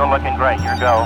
Eagle looking great. Your go.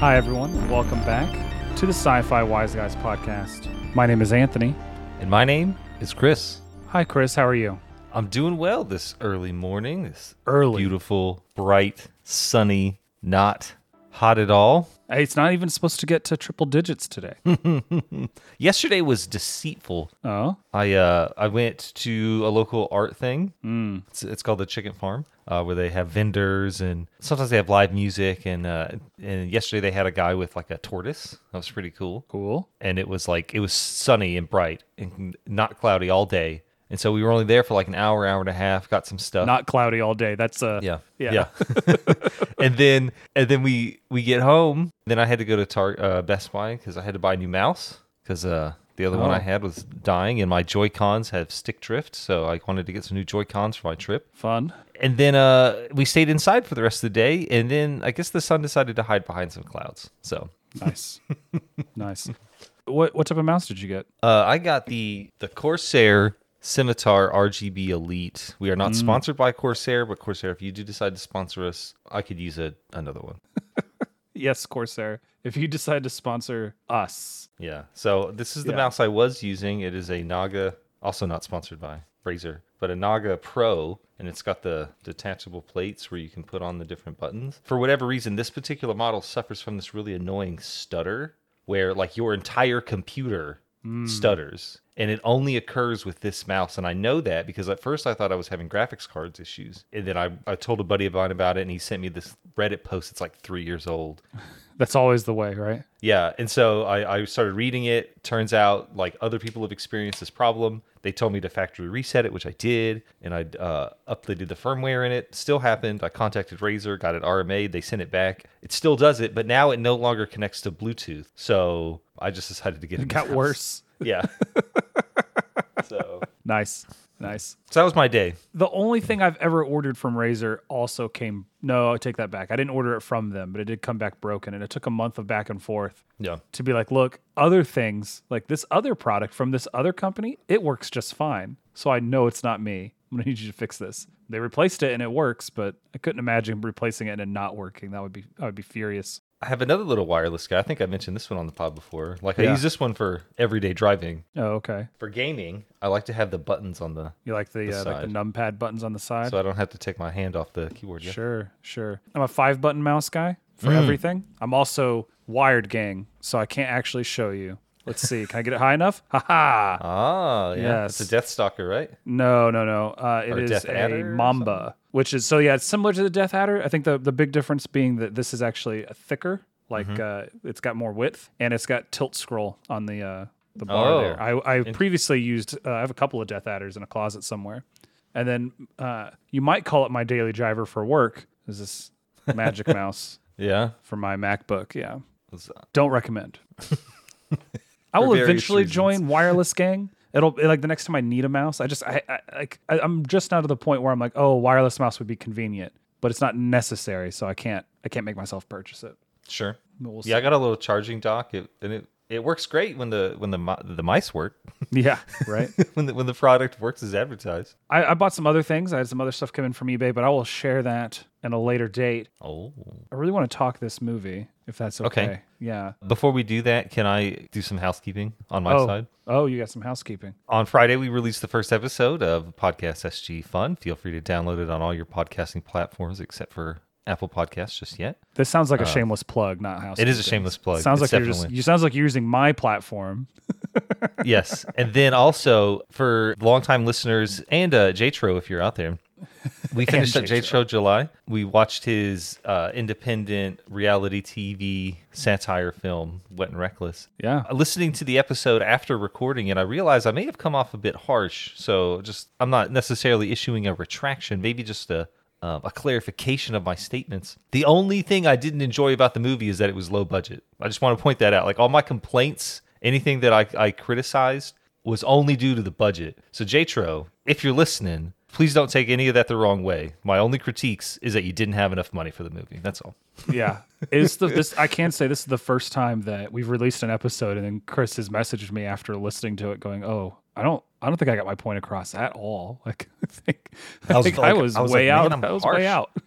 Hi, everyone. Welcome back to the Sci Fi Wise Guys podcast. My name is Anthony. And my name is Chris. Hi, Chris. How are you? I'm doing well this early morning. This Early. beautiful, bright, sunny, not hot at all. It's not even supposed to get to triple digits today. Yesterday was deceitful. oh, I uh I went to a local art thing. Mm. It's, it's called the Chicken Farm, uh, where they have vendors and sometimes they have live music. And uh, and yesterday they had a guy with like a tortoise. That was pretty cool. cool. And it was like it was sunny and bright and not cloudy all day. And so we were only there for like an hour, hour and a half. Got some stuff. Not cloudy all day. That's uh, Yeah. Yeah. Yeah. and then and then we we get home. Then I had to go to Tar- uh, Best Buy because I had to buy a new mouse because uh, the other one Oh. I had was dying and my Joy Cons have stick drift. So I wanted to get some new Joy Cons for my trip. fun. And then uh, we stayed inside for the rest of the day. And then I guess the sun decided to hide behind some clouds. So Nice. nice. What what type of mouse did you get? uh, I got the the Corsair Scimitar RGB Elite. We are not mm. sponsored by Corsair, but Corsair, if you do decide to sponsor us, I could use a, another one. Yes, Corsair. If you decide to sponsor us, Yeah. So this is the Yeah. mouse I was using. It is a Naga, also not sponsored by Razer, but a Naga Pro, and it's got the detachable plates where you can put on the different buttons. For whatever reason, this particular model suffers from this really annoying stutter where like your entire computer stutters. And it only occurs with this mouse. And I know that because at first I thought I was having graphics cards issues. And then I, I told a buddy of mine about it and he sent me this Reddit post. It's like three years old. that's always the way, right? Yeah, and so I, I started reading it. Turns out, like other people have experienced this problem. They told me to factory reset it, which I did, and I uh, updated the firmware in it. Still happened. I contacted Razer, got it RMA. They sent it back. It still does it, but now it no longer connects to Bluetooth. So I just decided to get It a got mouse. worse. Yeah. so, Nice. Nice. so that was my day. The only thing I've ever ordered from Razer also came. No, I take that back. I didn't order it from them, but it did come back broken, and it took a month of back and forth Yeah. to be like, look, other things like this other product from this other company, it works just fine. So I know it's not me. I'm gonna need you to fix this. They replaced it and it works, but I couldn't imagine replacing it and not working. That would be I would be furious. I have another little wireless guy. I think I mentioned this one on the pod before. Like I Yeah. use this one for everyday driving. Oh, okay. For gaming, I like to have the buttons on the You like the, The uh, like the side. numpad buttons on the side? so I don't have to take my hand off the keyboard. Yeah. Sure, sure. I'm a five button mouse guy for Mm. everything. I'm also wired gang, so I can't actually show you. Let's see. Can I get it high enough? Ha ha. Ah, yeah. It's a Yes. Death Stalker, right? No, no, no. Uh, it Or is Death a Adder or Mamba, which is so yeah, it's similar to the Death Adder. I think the the big difference being that this is actually a thicker, like Mm-hmm. uh, it's got more width and it's got tilt scroll on the uh, the bar Oh. there. I I previously used uh, I have a couple of Death Adders in a closet somewhere, and then uh, you might call it my daily driver for work. Is this Magic Mouse Yeah. for my MacBook? Yeah, don't recommend. I will eventually reasons. join wireless gang. It'll like the next time I need a mouse. I just I, I like I, I'm just now to the point where I'm like, oh, wireless mouse would be convenient, but it's not necessary, so I can't I can't make myself purchase it. Sure. We'll Yeah, I got a little charging dock, it, and it it works great when the when the the mice work, yeah, right. when the when the product works as advertised. I, I bought some other things. I had some other stuff come in from eBay, but I will share that in a later date. Oh. I really want to talk this movie, if that's okay. Okay. Yeah. Before we do that, can I do some housekeeping on my oh, side? oh, you got some housekeeping. On Friday, we released the first episode of Podcast SG Fun. Feel free to download it on all your podcasting platforms except for Apple Podcasts just yet. This sounds like a shameless plug, not house. Uh, It is a shameless plug. Sounds It's like you're just. You sounds like you're using my platform. yes. And then also for longtime listeners and uh, Jatro, if you're out there, we finished up J-Tro. July. We watched his uh, independent reality TV satire film, Wet and Reckless. Yeah. Uh, Listening to the episode after recording it, I realized I may have come off a bit harsh. So just, I'm not necessarily issuing a retraction, maybe just a. Uh, a clarification of my statements. The only thing I didn't enjoy about the movie is that it was low budget. I just want to point that out. Like all my complaints, anything that I, I criticized was only due to the budget. So Jatro, if you're listening, please don't take any of that the wrong way. My only critiques is that you didn't have enough money for the movie. That's all. Yeah. It's the this I can't say this is the first time that we've released an episode and then Chris has messaged me after listening to it going, "Oh, I don't. I don't think I got my point across at all. Like I think I, I was think I was, I was way like, out. I'm was harsh. way out.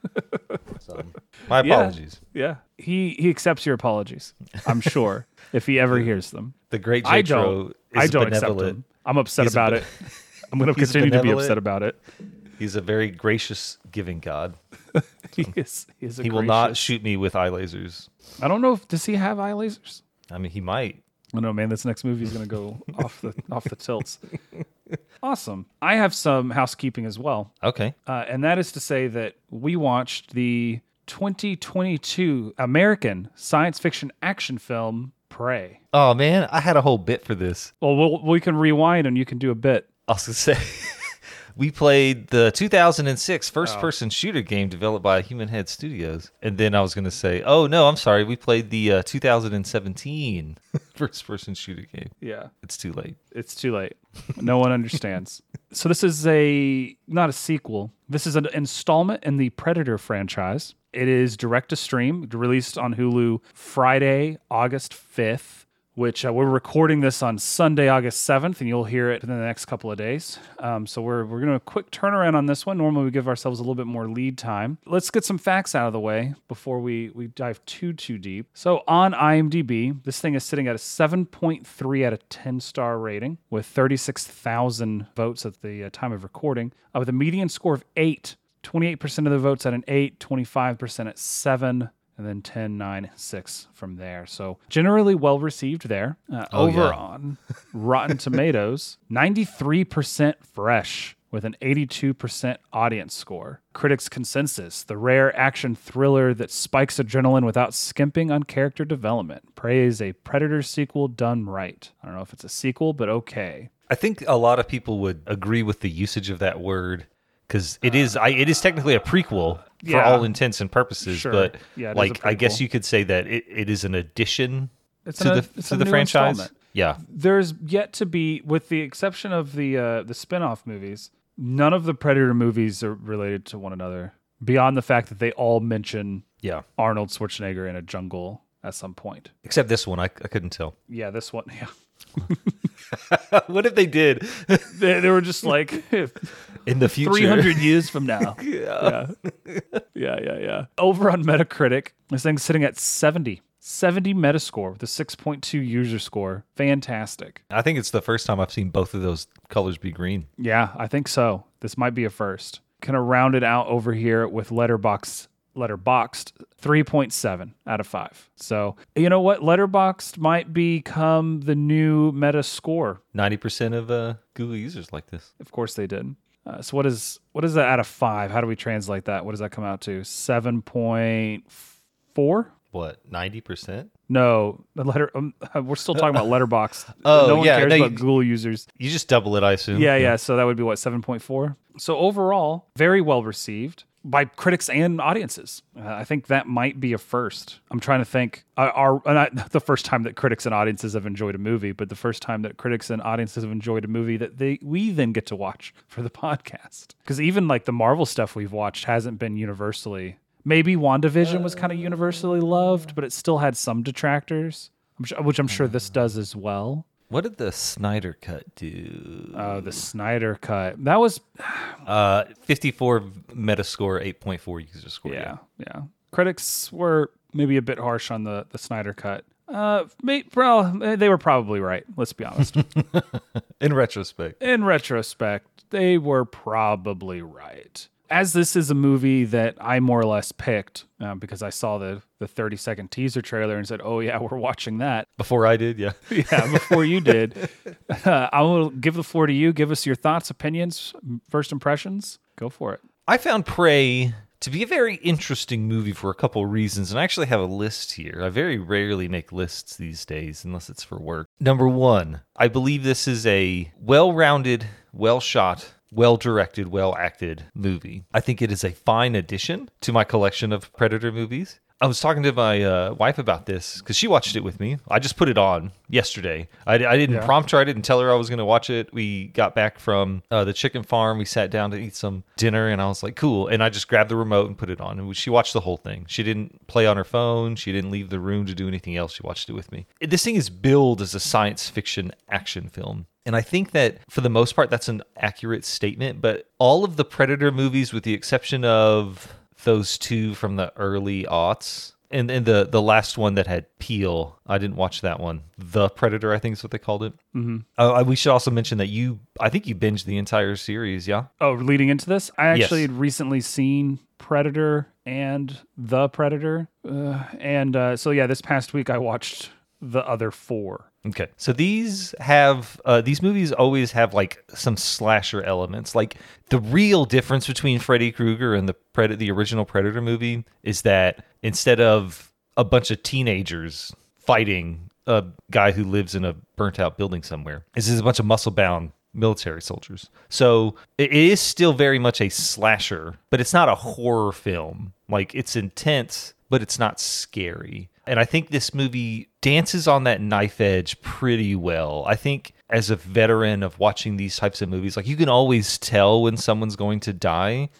So, my apologies. Yeah, he he accepts your apologies. I'm sure if he ever hears them. The great I don't. is I don't accept benevolent. them. I'm upset He's about be- it. I'm going to continue to be upset about it. He's a very gracious, giving God. He is. He is. A He will not shoot me with eye lasers. I don't know if does he have eye lasers. I mean, he might. I know, man. This next movie is going to go off the off the tilts. Awesome. I have some housekeeping as well, Okay. uh, and that is to say that we watched the 2022 American science fiction action film Prey. Oh man, I had a whole bit for this. Well, we'll we can rewind and you can do a bit. I was gonna say we played the 2006 Oh. first-person shooter game developed by Human Head Studios, and then I was gonna say, oh no, I'm sorry, we played the uh, 2017 first-person shooter game. Yeah. It's too late. It's too late. No one understands. So this is a not a sequel. This is an installment in the Predator franchise. It is direct to stream, released on Hulu Friday, August 5th, which uh, we're recording this on Sunday, August 7th, and you'll hear it in the next couple of days. Um, so we're, we're going to a quick turnaround on this one. Normally we give ourselves a little bit more lead time. Let's get some facts out of the way before we, we dive too, too deep. So on IMDb, this thing is sitting at a 7.3 out of 10 star rating with 36,000 votes at the uh, time of recording, uh, with a median score of 8. 28% of the votes at an 8, 25% at 7, and then 10, 9, 6 from there. So generally well received there. Uh, Oh, over yeah. on Rotten Tomatoes, 93% fresh with an 82% audience score. Critics' consensus the rare action thriller that spikes adrenaline without skimping on character development. Prey is a Predator sequel done right. I don't know if it's a sequel, but okay. I think a lot of people would agree with the usage of that word because it is I, it is technically a prequel for Yeah. all intents and purposes. Sure. But Yeah, it is a like I guess you could say that it, it is an addition It's to an- the it's to a the franchise. Yeah, there's yet to be with the exception of the uh the spin-off movies none of the predator movies are related to one another beyond the fact that they all mention yeah. arnold schwarzenegger in a jungle at some point Except this one, I, I couldn't tell. yeah this one yeah what if they did they, they were just like in the future? 300 years from now yeah yeah yeah yeah over on metacritic this thing's sitting at 70 70 metascore with a 6.2 user score fantastic I think it's the first time I've seen both of those colors be green. Yeah, I think so. This might be a first. Kind of round it out over here with letterbox Letterboxd 3.7 out of 5. So, you know what? Letterboxd might become the new meta score. Ninety percent of uh, Google users like this. Of course they did. Uh, so what is what is that out of 5? How do we translate that? What does that come out to? 7.4? What ninety percent? No, the letter um, we're still talking about Letterboxd. Oh, no one yeah, cares no, about you- Google users. You just double it, I assume. Yeah, yeah. So that would be what seven point four. So overall, very well received by critics and audiences. Uh, I think that might be a first. I'm trying to think. Uh, our uh, not the first time that critics and audiences have enjoyed a movie, but the first time that critics and audiences have enjoyed a movie that they we then get to watch for the podcast. Because even like the Marvel stuff we've watched hasn't been universally. Maybe WandaVision was kind of universally loved, but it still had some detractors, which I'm sure this does as well. What did the Snyder cut do? Oh, the Snyder cut. That was Uh, 54 Metascore, 8.4 user score. Yeah, yeah. Critics were maybe a bit harsh on the the Snyder cut. Uh, may, well, they were probably right. Let's be honest. In retrospect, In retrospect, they were probably right. As this is a movie that I more or less picked um, because I saw the the 30 second teaser trailer and said, "Oh yeah, we're watching that." before I did, yeah. Yeah, before you did, uh, I will give the floor to you. Give us your thoughts, opinions, first impressions. Go for it. I found Prey to be a very interesting movie for a couple reasons, and I actually have a list here. I very rarely make lists these days unless it's for work. Number one, I believe this is a well rounded, well shot, well directed, well acted movie. I think it is a fine addition to my collection of Predator movies. I was talking to my uh, wife about this because she watched it with me. I just put it on yesterday. I, I didn't Yeah. prompt her. I didn't tell her I was going to watch it. We got back from uh, the chicken farm. We sat down to eat some dinner, and I was like, "Cool." And I just grabbed the remote and put it on. And she watched the whole thing. She didn't play on her phone. She didn't leave the room to do anything else. She watched it with me. This thing is billed as a science fiction action film. And I think that for the most part, that's an accurate statement. But all of the Predator movies, with the exception of those two from the early aughts, and, and the, the last one that had Peel, I didn't watch that one. The Predator, I think is what they called it. Mm-hmm. Uh, we should also mention that you, I think you binged the entire series, yeah? Oh, leading into this, I Yes. actually had recently seen Predator and The Predator, uh, and uh, so yeah, this past week I watched the other four. Okay. So these have uh, these movies always have like some slasher elements. Like the real difference between Freddy Krueger and the Pred- the original Predator movie is that instead of a bunch of teenagers fighting a guy who lives in a burnt out building somewhere, this is a bunch of muscle bound military soldiers. So it it is still very much a slasher, but it's not a horror film. Like it's intense, but it's not scary. And I think this movie dances on that knife edge pretty well. I think as a veteran of watching these types of movies, like you can always tell when someone's going to die.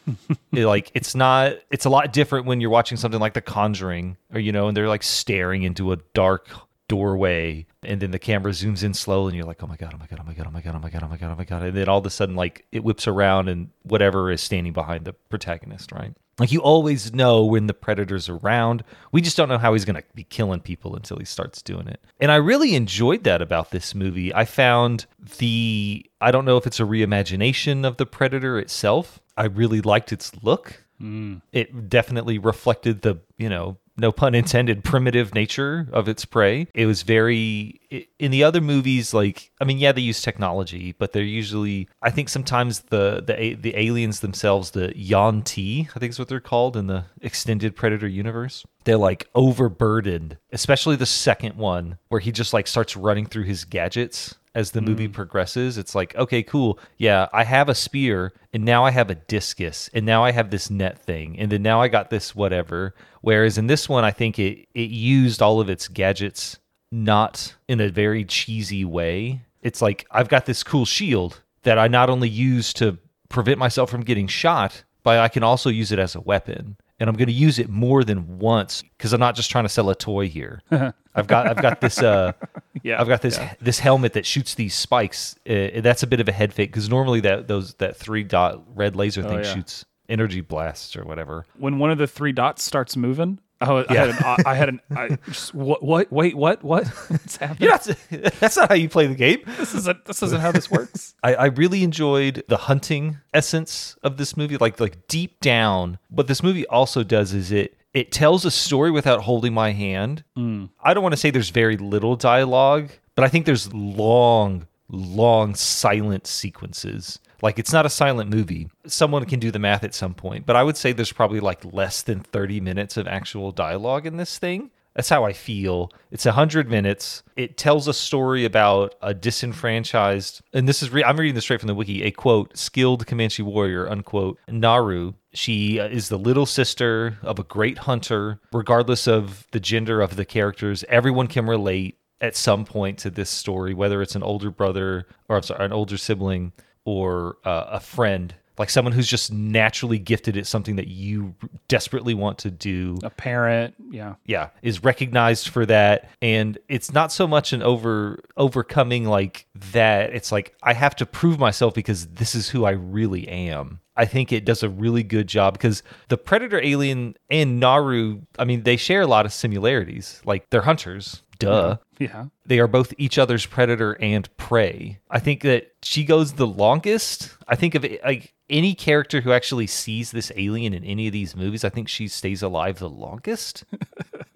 Like it's not it's a lot different when you're watching something like The Conjuring or you know and they're like staring into a dark doorway and then the camera zooms in slowly and you're like oh my god oh my god oh my god oh my god oh my god oh my god oh my god and then all of a sudden like it whips around and whatever is standing behind the protagonist right? Like you always know when the predator's around. We just don't know how he's going to be killing people until he starts doing it. And i really enjoyed that about this movie. I found the i don't know if it's a reimagination of the predator itself. I really liked its look. Mm. It definitely reflected the you know no pun intended primitive nature of its prey. It was very in the other movies like i mean yeah they use technology but they're usually i think sometimes the the the aliens themselves the Yautja i think is what they're called in the extended predator universe they're like overburdened especially the second one where he just like starts running through his gadgets as the movie hmm. progresses it's like okay cool. Yeah i have a spear and now i have a discus and now i have this net thing and then now i got this whatever. Whereas in this one i think it it used all of its gadgets not in a very cheesy way. It's like i've got this cool shield that i not only use to prevent myself from getting shot but i can also use it as a weapon and i'm going to use it more than once because i'm not just trying to sell a toy here i've got i've got this uh Yeah, I've got this this helmet that shoots these spikes. Uh, that's a bit of a head fake because normally that those that three dot red laser thing Oh, yeah. shoots energy blasts or whatever. When one of the three dots starts moving, oh, I had an, I, had an, I just what, what, wait, what, what? What's happening? Not, that's not how you play the game. This isn't, this isn't how this works. I, I really enjoyed the hunting essence of this movie, like like deep down. What this movie also does is it it tells a story without holding my hand. Mm. I don't want to say there's very little dialogue, but I think there's long, long silent sequences. Like it's not a silent movie. Someone can do the math at some point, but I would say there's probably like less than 30 minutes of actual dialogue in this thing. That's how I feel. It's 100 minutes. It tells a story about a disenfranchised, and this is, re- I'm reading this straight from the wiki, a quote, skilled Comanche warrior, unquote, Naru. She uh, is the little sister of a great hunter. Regardless of the gender of the characters, everyone can relate at some point to this story, whether it's an older brother or I'm sorry, an older sibling or uh, a friend, like someone who's just naturally gifted at something that you desperately want to do. A parent, yeah. yeah is recognized for that. And it's not so much an over overcoming like that. It's like i have to prove myself because this is who i really am i think it does a really good job because the predator alien and naru i mean they share a lot of similarities like they're hunters duh Yeah. they are both each other's predator and prey. I think that she goes the longest. I think of it, like any character who actually sees this alien in any of these movies, I think she stays alive the longest.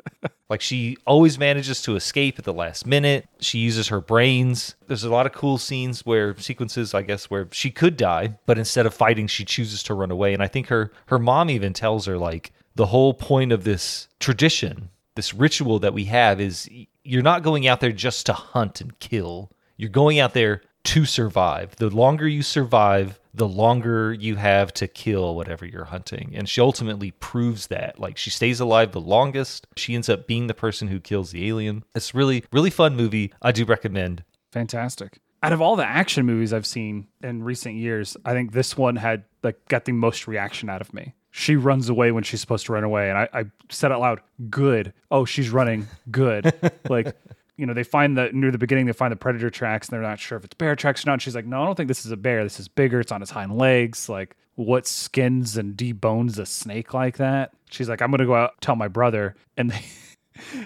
like she always manages to escape at the last minute. She uses her brains. There's a lot of cool scenes where sequences, I guess, where she could die, but instead of fighting, she chooses to run away. And I think her her mom even tells her like the whole point of this tradition this ritual that we have is you're not going out there just to hunt and kill. You're going out there to survive. The longer you survive, the longer you have to kill whatever you're hunting. And she ultimately proves that. Like she stays alive the longest. She ends up being the person who kills the alien. It's really, really fun movie. I do recommend. Fantastic. Out of all the action movies I've seen in recent years, I think this one had like got the most reaction out of me. She runs away when she's supposed to run away, and I, I said out loud, "Good." Oh, she's running. Good. like you know, they find the near the beginning, they find the predator tracks, and they're not sure if it's bear tracks or not. And she's like, "No, I don't think this is a bear. This is bigger. It's on its hind legs. Like, what skins and debones a snake like that?" She's like, "I'm gonna go out tell my brother," and they.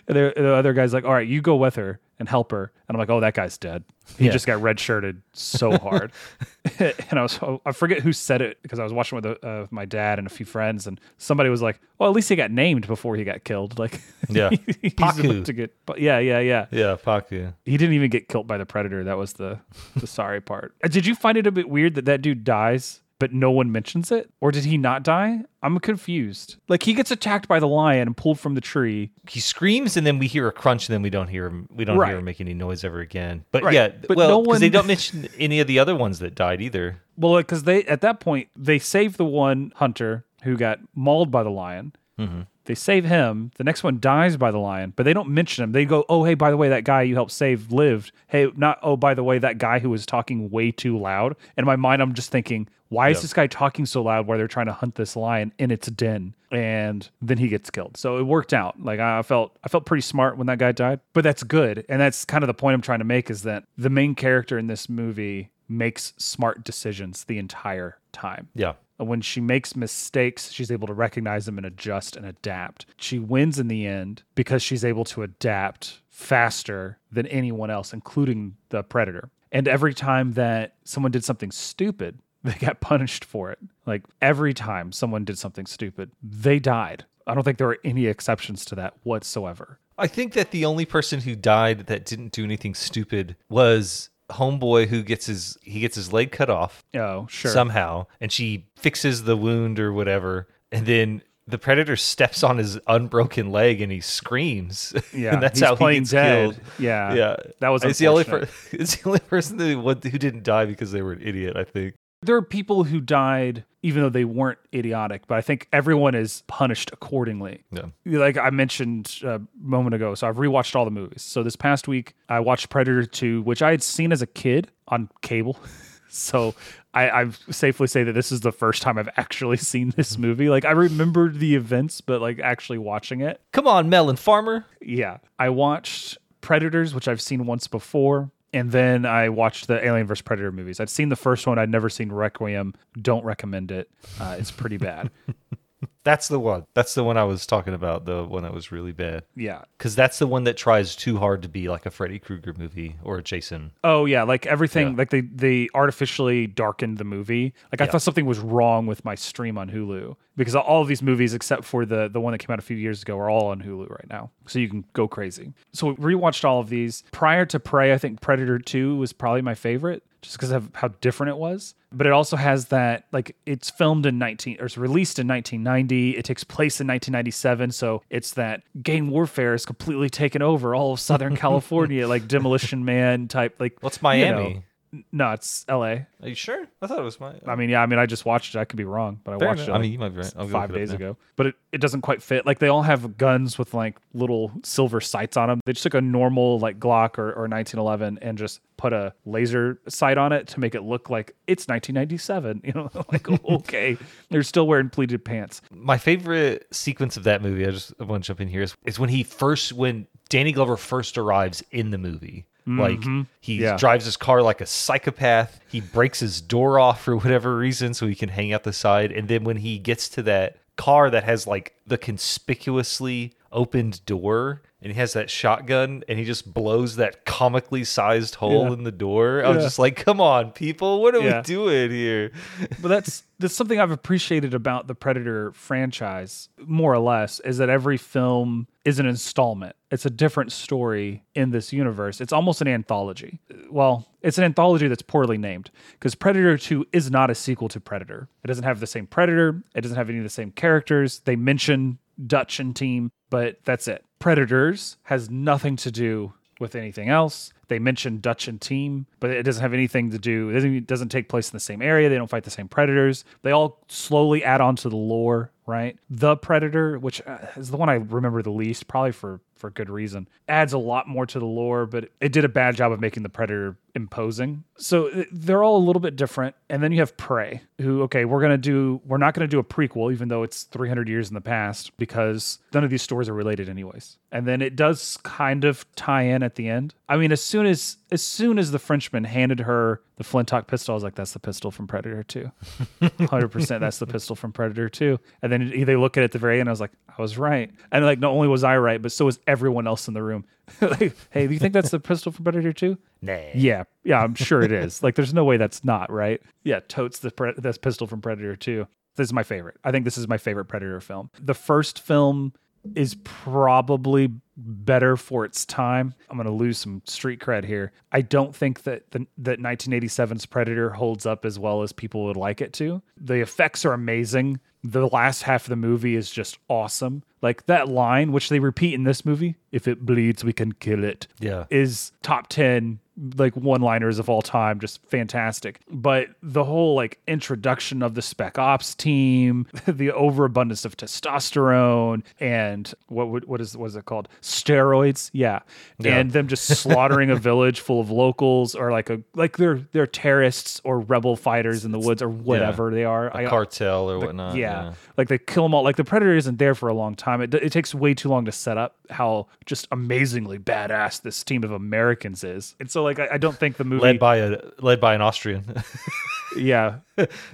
And the other guy's like, "All right, you go with her and help her." And I'm like, "Oh, that guy's dead. He Yeah. just got red shirted so hard." and I was I forget who said it because I was watching with uh, my dad and a few friends, and somebody was like, "Well, at least he got named before he got killed." Like, Yeah. he's Paku. to get. But yeah, yeah, yeah. Yeah, Paku. He didn't even get killed by the predator. That was the the sorry part. Uh, Did you find it a bit weird that that dude dies, but no one mentions it, or did he not die? I'm confused. Like he gets attacked by the lion and pulled from the tree. He screams, and then we hear a crunch, and then we don't hear him. We don't Right. hear him make any noise ever again. But Right. yeah, But well, no because they don't mention any of the other ones that died either. Well, because they at that point they save the one hunter who got mauled by the lion. Mm-hmm. They save him. The next one dies by the lion, but they don't mention him. They go, "Oh, hey, by the way, that guy you helped save lived." Hey, not oh, by the way, that guy who was talking way too loud. In my mind, I'm just thinking, why is this guy talking so loud while they're trying to hunt this lion in its den? And then he gets killed. So it worked out. Like I felt, I felt pretty smart when that guy died. But that's good, and that's kind of the point I'm trying to make is that the main character in this movie makes smart decisions the entire time. Yeah. And When she makes mistakes, she's able to recognize them and adjust and adapt. She wins in the end because she's able to adapt faster than anyone else, including the predator. And every time that someone did something stupid, they got punished for it. Like every time someone did something stupid, they died. I don't think there are any exceptions to that whatsoever. I think that the only person who died that didn't do anything stupid was homeboy who gets his he gets his leg cut off Oh, sure. somehow and she fixes the wound or whatever and then the predator steps on his unbroken leg and he screams. Yeah, and that's how he gets dead. killed. Yeah, yeah. That was it's the only per- it's the only person who, who didn't die because they were an idiot i think there are people who died even though they weren't idiotic, but I think everyone is punished accordingly. yeah Like I mentioned a moment ago, so I've rewatched all the movies. So this past week, I watched Predator 2, which I had seen as a kid on cable. So I, I safely say that this is the first time I've actually seen this movie. Like I remembered the events, but like actually watching it, come on melon farmer yeah. I watched Predators, which I've seen once before. And then I watched the Alien vs. Predator movies. I'd seen the first one. I'd never seen Requiem. Don't recommend it. Uh, it's pretty bad. that's the one that's the one i was talking about the one that was really bad Yeah. because that's the one that tries too hard to be like a freddy krueger movie or a jason Oh yeah, like everything, Yeah. like they they artificially darkened the movie. Like I Yeah. thought something was wrong with my stream on Hulu because all of these movies, except for the the one that came out a few years ago, are all on Hulu right now. So you can go crazy. So we rewatched all of these. Prior to Prey, I think Predator Two was probably my favorite, just because of how different it was. But it also has that like it's filmed in 19 or it's released in 1990. It takes place in 1997, so it's that gang warfare is completely taken over all of Southern California, like Demolition Man type. Like what's you know. No, it's L.A. are you sure i thought it was my I mean, yeah, I mean, I just watched it. I could be wrong, but I Fair watched enough. it. I mean, you might be right. I'll go five look it up days now. ago, but it, it doesn't quite fit. Like they all have guns with like little silver sights on them. They just took a normal like Glock or, or 1911 and just put a laser sight on it to make it look like it's 1997. You know, like okay, they're still wearing pleated pants. my favorite sequence of that movie, I just I want to jump in here, is, is when he first, when Danny Glover first arrives in the movie. Like mm-hmm. he Yeah. drives his car like a psychopath. He breaks his door off for whatever reason so he can hang out the side. And then when he gets to that car that has like the conspicuously opened door and he has that shotgun and he just blows that comically sized hole Yeah. in the door. I was Yeah. just like, come on, people, what are Yeah. we doing here? but that's that's something I've appreciated about the Predator franchise, more or less, is that every film is an installment. It's a different story in this universe. It's almost an anthology. Well, it's an anthology that's poorly named because Predator 2 is not a sequel to Predator. It doesn't have the same Predator, it doesn't have any of the same characters. They mention Dutch and team, but that's it. Predators has nothing to do with anything else. They mention Dutch and Team, but it doesn't have anything to do. It doesn't, it doesn't take place in the same area. They don't fight the same predators. They all slowly add on to the lore, right? The Predator, which uh, is the one I remember the least, probably for for good reason, adds a lot more to the lore, but it did a bad job of making the Predator imposing. So uh, they're all a little bit different. And then you have Prey, who okay, we're gonna do. We're not gonna do a prequel, even though it's 300 years in the past, because none of these stories are related, anyways. And then it does kind of tie in at the end. I mean, as soon as as soon as the Frenchman handed her the Flintlock pistol, I was like, "That's the pistol from Predator 2. 100. percent That's the pistol from Predator 2. And then they look at it at the very end. I was like, "I was right." And like, not only was I right, but so was everyone else in the room. like, hey, do you think that's the pistol from Predator 2? Nah. Yeah, yeah, I'm sure it is. like, there's no way that's not right. Yeah, totes the pre- this pistol from Predator 2. This is my favorite. I think this is my favorite Predator film. The first film is probably better for its time. I'm going to lose some street cred here. I don't think that the, that 1987's Predator holds up as well as people would like it to. The effects are amazing. The last half of the movie is just awesome. Like that line, which they repeat in this movie, if it bleeds, we can kill it, Yeah. is top 10 like one liners of all time just fantastic but the whole like introduction of the spec ops team the overabundance of testosterone and what what is what is it called steroids yeah, Yeah. and them just slaughtering a village full of locals or like a like they're they're terrorists or rebel fighters in the woods or whatever they are A cartel or whatnot. yeah. Like they kill them all. Like the predator isn't there for a long time. It, it takes way too long to set up how just amazingly badass this team of Americans is. And so like I, I don't think the movie. Led by a led by an Austrian yeah.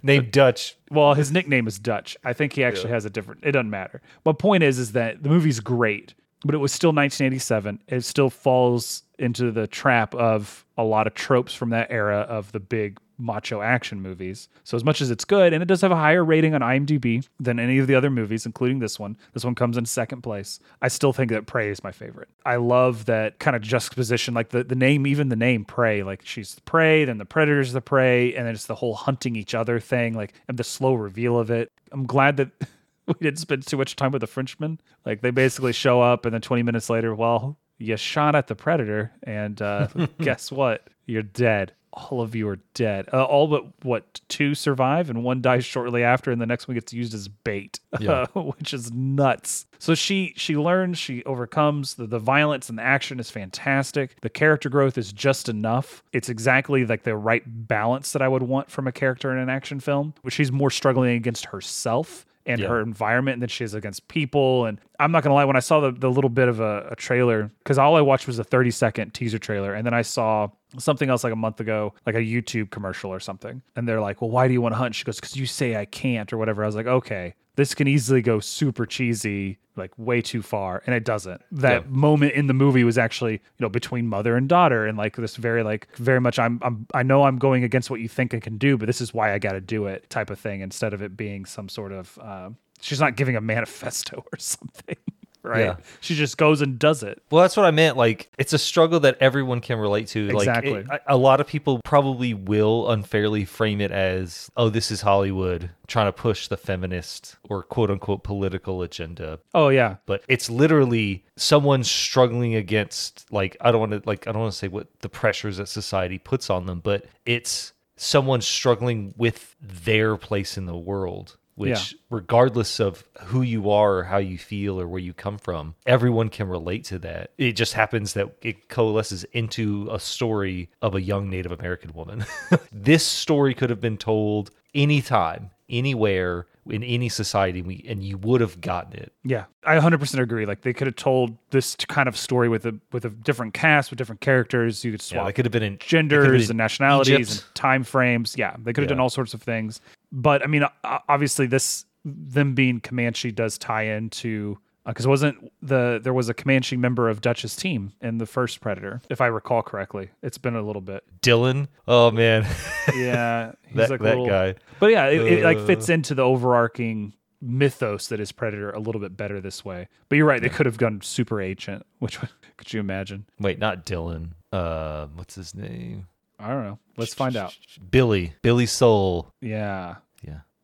named Dutch. Well, his nickname is Dutch. I think he actually has a different. It doesn't matter. My point is, is that the movie's great, but it was still 1987. It still falls into the trap of a lot of tropes from that era of the big macho action movies. So as much as it's good, and it does have a higher rating on IMDb than any of the other movies, including this one. This one comes in second place. I still think that Prey is my favorite. I love that kind of juxtaposition, like the, the name, even the name Prey, like she's the prey, then the predator's the prey, and then it's the whole hunting each other thing, like and the slow reveal of it. I'm glad that we didn't spend too much time with the Frenchman. Like they basically show up, and then 20 minutes later, well, you shot at the predator, and uh, guess what? You're dead. All of you are dead. Uh, all but what two survive, and one dies shortly after, and the next one gets used as bait, Yeah. which is nuts. So she she learns, she overcomes the, the violence and the action is fantastic. The character growth is just enough. It's exactly like the right balance that I would want from a character in an action film. She's more struggling against herself and Yeah. her environment than she is against people. And I'm not gonna lie, when I saw the, the little bit of a, a trailer, because all I watched was a 30 second teaser trailer, and then I saw something else like a month ago, like a YouTube commercial or something. And they're like, Well, why do you want to hunt? She goes, Because you say I can't or whatever. I was like, Okay, this can easily go super cheesy, like way too far. And it doesn't. That Yeah. moment in the movie was actually, you know, between mother and daughter and like this very like very much I'm I'm I know I'm going against what you think I can do, but this is why I gotta do it type of thing instead of it being some sort of uh, she's not giving a manifesto or something. Right. Yeah. She just goes and does it. Well, that's what I meant. Like, it's a struggle that everyone can relate to. Exactly. Like, it- a lot of people probably will unfairly frame it as, "Oh, this is Hollywood trying to push the feminist or quote unquote political agenda." Oh yeah. But it's literally someone struggling against, like, I don't want to, like, I don't want to say what the pressures that society puts on them, but it's someone struggling with their place in the world. Which, regardless of who you are or how you feel or where you come from, everyone can relate to that. It just happens that it coalesces into a story of a young Native American woman. this story could have been told anytime, anywhere, in any society, and we- and you would have gotten it. Yeah, I 100% agree. Like they could have told this kind of story with a with a different cast with different characters. You could Yeah, swap they could have been in genders it been and nationalities Egypt. and time frames. Yeah, they could have Yeah. done all sorts of things. But I mean, obviously, this them being Comanche does tie into because it wasn't the there was a Comanche member of Dutch's team in the first Predator, if I recall correctly. It's been a little bit. Dillon. Oh man, Yeah, he's that, like that little- guy. But yeah, it, it like Uh. fits into the overarching mythos that is Predator a little bit better this way. But you're right; they could have gone super ancient. Which could you imagine? Wait, not Dillon. Uh, what's his name? I don't know. Let's find out. Billy. Billy Sole. Yeah,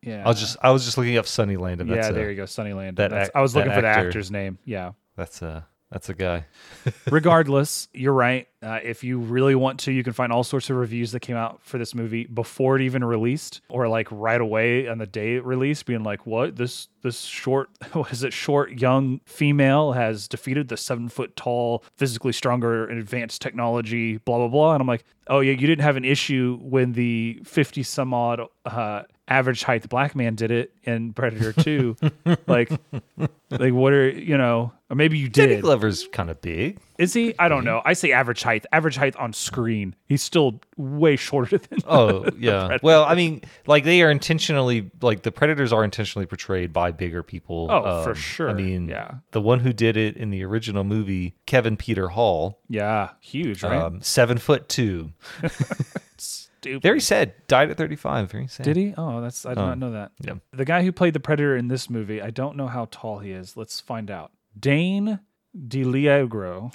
Yeah. yeah. I was just I was just looking up Sonny Landham and yeah. that's there a, you go, Sonny Landham. that That's- I was looking that for the actor. actor's name. Yeah, that's a That's a guy. Regardless, you're right. Uh, if you really want to, you can find all sorts of reviews that came out for this movie before it even released, or like right away on the day it released, being like, "What this this short was it short young female has defeated the seven foot tall, physically stronger and advanced technology, blah blah blah." And I'm like, "Oh yeah, you didn't have an issue when the fifty some odd uh, average height black man did it in Predator Two, like." like what are you know or maybe you Danny did Glover's kind of big. is he i don't know i say average height average height on screen he's still way shorter than Oh yeah. well, I mean, like they are intentionally like the predators are intentionally portrayed by bigger people. Oh, for Um, sure. I mean, Yeah. the one who did it in the original movie, Kevin Peter Hall, yeah huge right um, seven foot two. Stupid. Very sad. Died at thirty five. Very sad. did he oh that's i did not um, know that Yeah. the guy who played the predator in this movie i don't know how tall he is let's find out dane DiLiegro.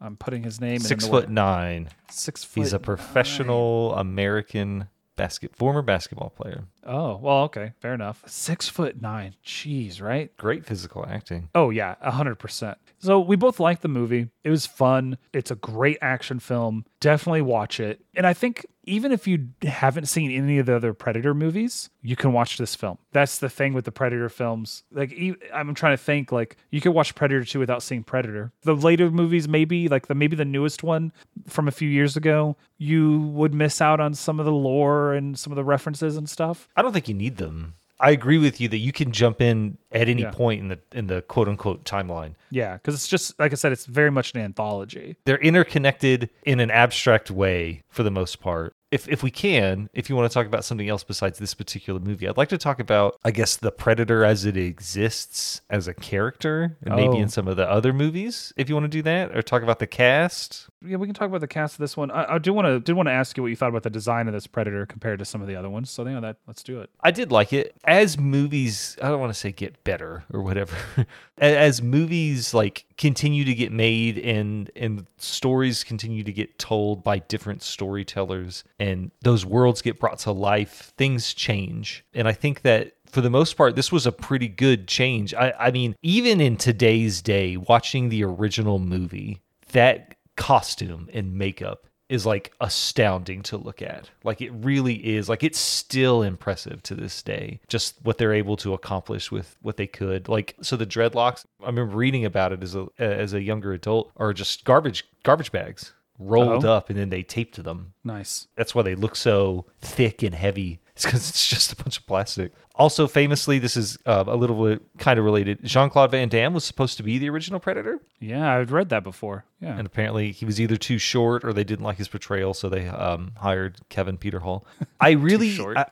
i'm putting his name Six in foot nine. six foot He's a professional American basket former basketball player. oh well okay fair enough six foot nine jeez right Great physical acting. Oh yeah, a hundred percent. So we both liked the movie. It was fun. It's a great action film. Definitely watch it. And I think even if you haven't seen any of the other Predator movies, you can watch this film. That's the thing with the Predator films. Like I'm trying to think, like you could watch Predator 2 without seeing Predator. The later movies, maybe like the maybe the newest one from a few years ago, you would miss out on some of the lore and some of the references and stuff. I don't think you need them. I agree with you that you can jump in at any Yeah. point in the in the quote unquote timeline. Yeah, because it's just like I said, it's very much an anthology. They're interconnected in an abstract way for the most part. If if we can, if you want to talk about something else besides this particular movie, I'd like to talk about I guess the Predator as it exists as a character and maybe Oh. in some of the other movies if you want to do that or talk about the cast. yeah, we can talk about the cast of this one. I, I do want to did want to ask you what you thought about the design of this Predator compared to some of the other ones. So you know that let's do it. I did like it. As movies, I don't want to say get better or whatever. As movies like continue to get made and and stories continue to get told by different storytellers and those worlds get brought to life, things change. And I think that for the most part, this was a pretty good change. I, I mean, even in today's day, watching the original movie, that costume and makeup is like astounding to look at. Like it really is. Like it's still impressive to this day. Just what they're able to accomplish with what they could. Like so the dreadlocks, I remember reading about it as a as a younger adult are just garbage garbage bags rolled Oh. up and then they taped them. Nice. That's why they look so thick and heavy. It's because it's just a bunch of plastic. Also, famously, this is uh, a little bit kind of related. Jean Claude Van Damme was supposed to be the original Predator, Yeah, I've read that before. Yeah. and apparently he was either too short or they didn't like his portrayal, so they um, hired Kevin Peter Hall. I really, short. I,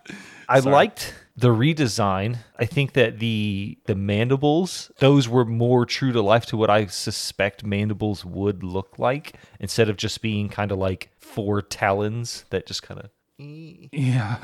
I liked the redesign. I think that the the mandibles, those were more true to life to what I suspect mandibles would look like, instead of just being kind of like four talons that just kind of yeah.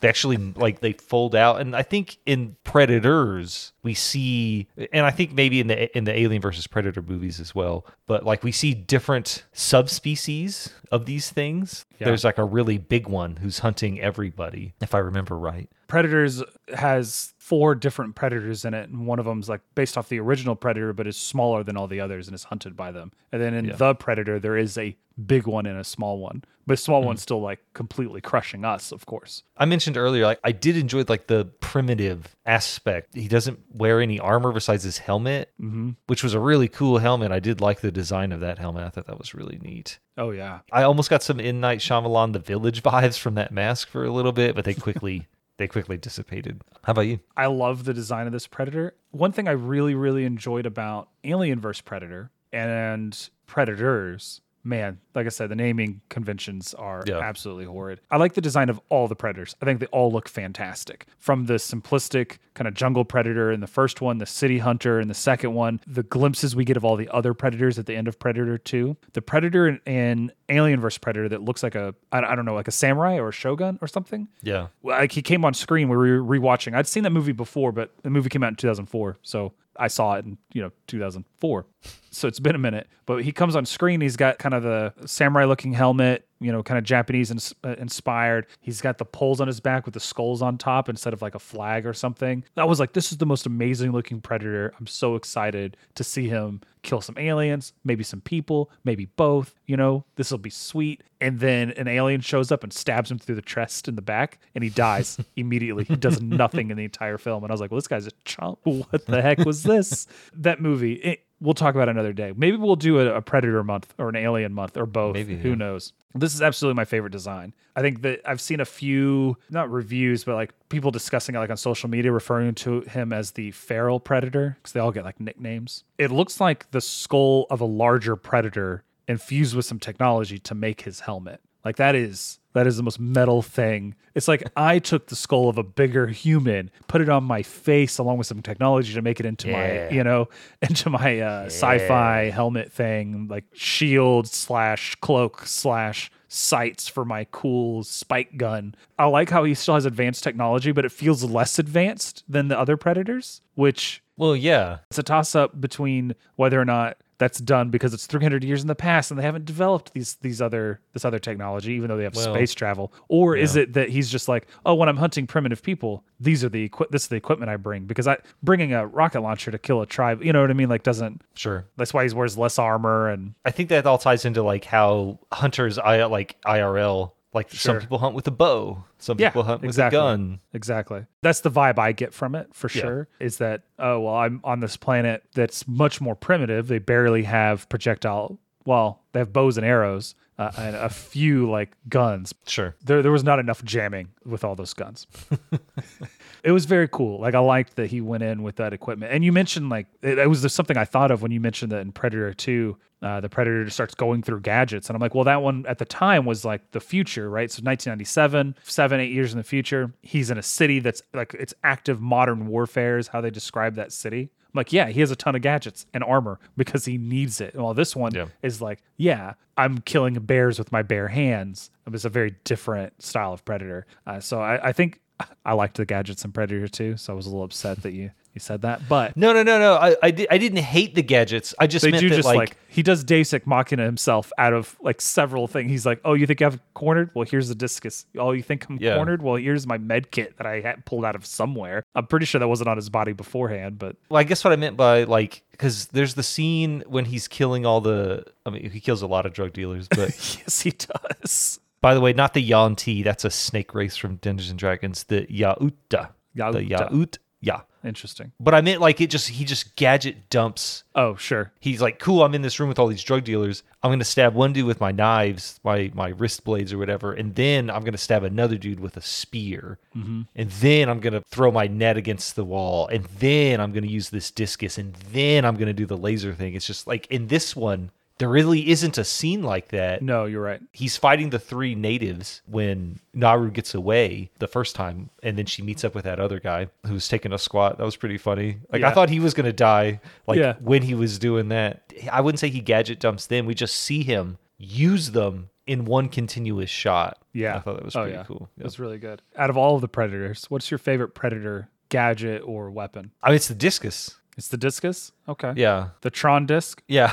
they actually like they fold out and i think in predators we see and i think maybe in the in the alien versus predator movies as well but like we see different subspecies of these things Yeah. there's like a really big one who's hunting everybody if i remember right Predators has four different predators in it, and one of them's like based off the original Predator, but is smaller than all the others and is hunted by them. And then in Yeah. the Predator, there is a big one and a small one, but small one's still like completely crushing us, of course. i mentioned earlier like i did enjoy like the primitive aspect he doesn't wear any armor besides his helmet Mm-hmm. which was a really cool helmet i did like the design of that helmet i thought that was really neat Oh yeah, I almost got some M. Night Shyamalan The Village vibes from that mask for a little bit, but they quickly they quickly dissipated. How about you? I love the design of this Predator. One thing I really, really enjoyed about Alien vs. Predator and Predators, man, like I said, the naming conventions are Yeah. absolutely horrid. I like the design of all the Predators. I think they all look fantastic. From the simplistic kind of jungle Predator in the first one, the city hunter in the second one, the glimpses we get of all the other Predators at the end of Predator 2, the Predator in, in Alien vs. Predator that looks like a, I, I don't know, like a samurai or a shogun or something Yeah. like he came on screen we were rewatching. I'd seen that movie before, but the movie came out in 2004, so I saw it in you know 2004. So it's been a minute. But he comes on screen. He's got kind of the samurai looking helmet. You know, kind of Japanese ins- uh, inspired. He's got the poles on his back with the skulls on top instead of like a flag or something. I was like, this is the most amazing looking predator. I'm so excited to see him kill some aliens, maybe some people, maybe both. You know, this will be sweet. And then an alien shows up and stabs him through the chest in the back, and he dies immediately. He does nothing in the entire film. And I was like, well, this guy's a chump. What the heck was this? that movie. It, we'll talk about another day. Maybe we'll do a, a Predator month or an Alien month or both. Maybe, Who yeah. knows? This is absolutely my favorite design. I think that I've seen a few, not reviews, but like people discussing it like on social media, referring to him as the feral predator because they all get like nicknames. It looks like the skull of a larger predator infused with some technology to make his helmet. Like that is that is the most metal thing. It's like I took the skull of a bigger human, put it on my face along with some technology to make it into Yeah. my, you know, into my uh, sci-fi helmet thing, like shield slash cloak slash sights for my cool spike gun. I like how he still has advanced technology, but it feels less advanced than the other predators, which Well, yeah. it's a toss up between whether or not that's done because it's 300 years in the past and they haven't developed these these other this other technology even though they have Well, space travel or is it that he's just like oh when i'm hunting primitive people these are the equi- this is the equipment i bring because i bringing a rocket launcher to kill a tribe you know what i mean like doesn't Sure. that's why he wears less armor and I think that all ties into like how hunters, I like IRL. Like some people hunt with a bow, some Yeah, people hunt with exactly. a gun. Exactly. That's the vibe I get from it for Yeah. sure. Is that oh well, I'm on this planet that's much more primitive. They barely have projectile. Well, they have bows and arrows uh, and a few like guns. Sure. There, there was not enough jamming with all those guns. it was very cool. Like I liked that he went in with that equipment. And you mentioned like it, it was something I thought of when you mentioned that in Predator Two, uh, the Predator starts going through gadgets, and I'm like, well, that one at the time was like the future, right? So 1997, seven, eight years in the future, he's in a city that's like it's active modern warfare is how they describe that city. I'm like, yeah, he has a ton of gadgets and armor because he needs it. Well, this one Yeah. is like, yeah, I'm killing bears with my bare hands. It was a very different style of predator. Uh, so I, I think I liked the gadgets in Predator too. So I was a little upset that you you said that, but No, no, no, no. I, I, di- I didn't hate the gadgets. I just they meant do that, just like, like, he does deus ex machina himself out of like several things. He's like, oh, you think I've cornered? Well, here's the discus. Oh, you think I'm Yeah. cornered? Well, here's my med kit that I had pulled out of somewhere. I'm pretty sure that wasn't on his body beforehand, but Well, I guess what I meant by like, because there's the scene when he's killing all the. I mean, he kills a lot of drug dealers, but yes, he does. By the way, not the Yuan-ti. That's a snake race from Dungeons and Dragons. The Yautja. The Yautja. Yaut. Yeah. Interesting. But I meant like it just he just gadget dumps. Oh, sure. He's like, cool. I'm in this room with all these drug dealers. I'm gonna stab one dude with my knives, my my wrist blades or whatever, and then I'm gonna stab another dude with a spear, Mm-hmm. and then I'm gonna throw my net against the wall, and then I'm gonna use this discus, and then I'm gonna do the laser thing. It's just like in this one, there really isn't a scene like that. No, you're right. He's fighting the three natives when Naru gets away the first time, and then she meets up with that other guy who's taking a squat. That was pretty funny. Like I thought he was gonna die, like Yeah. when he was doing that. I wouldn't say he gadget dumps them. We just see him use them in one continuous shot. Yeah. I thought that was Oh, pretty yeah. cool. It was really good. Out of all of the predators, what's your favorite predator gadget or weapon? I mean, it's the discus. It's the discus. Okay. Yeah, The Tron disc. yeah.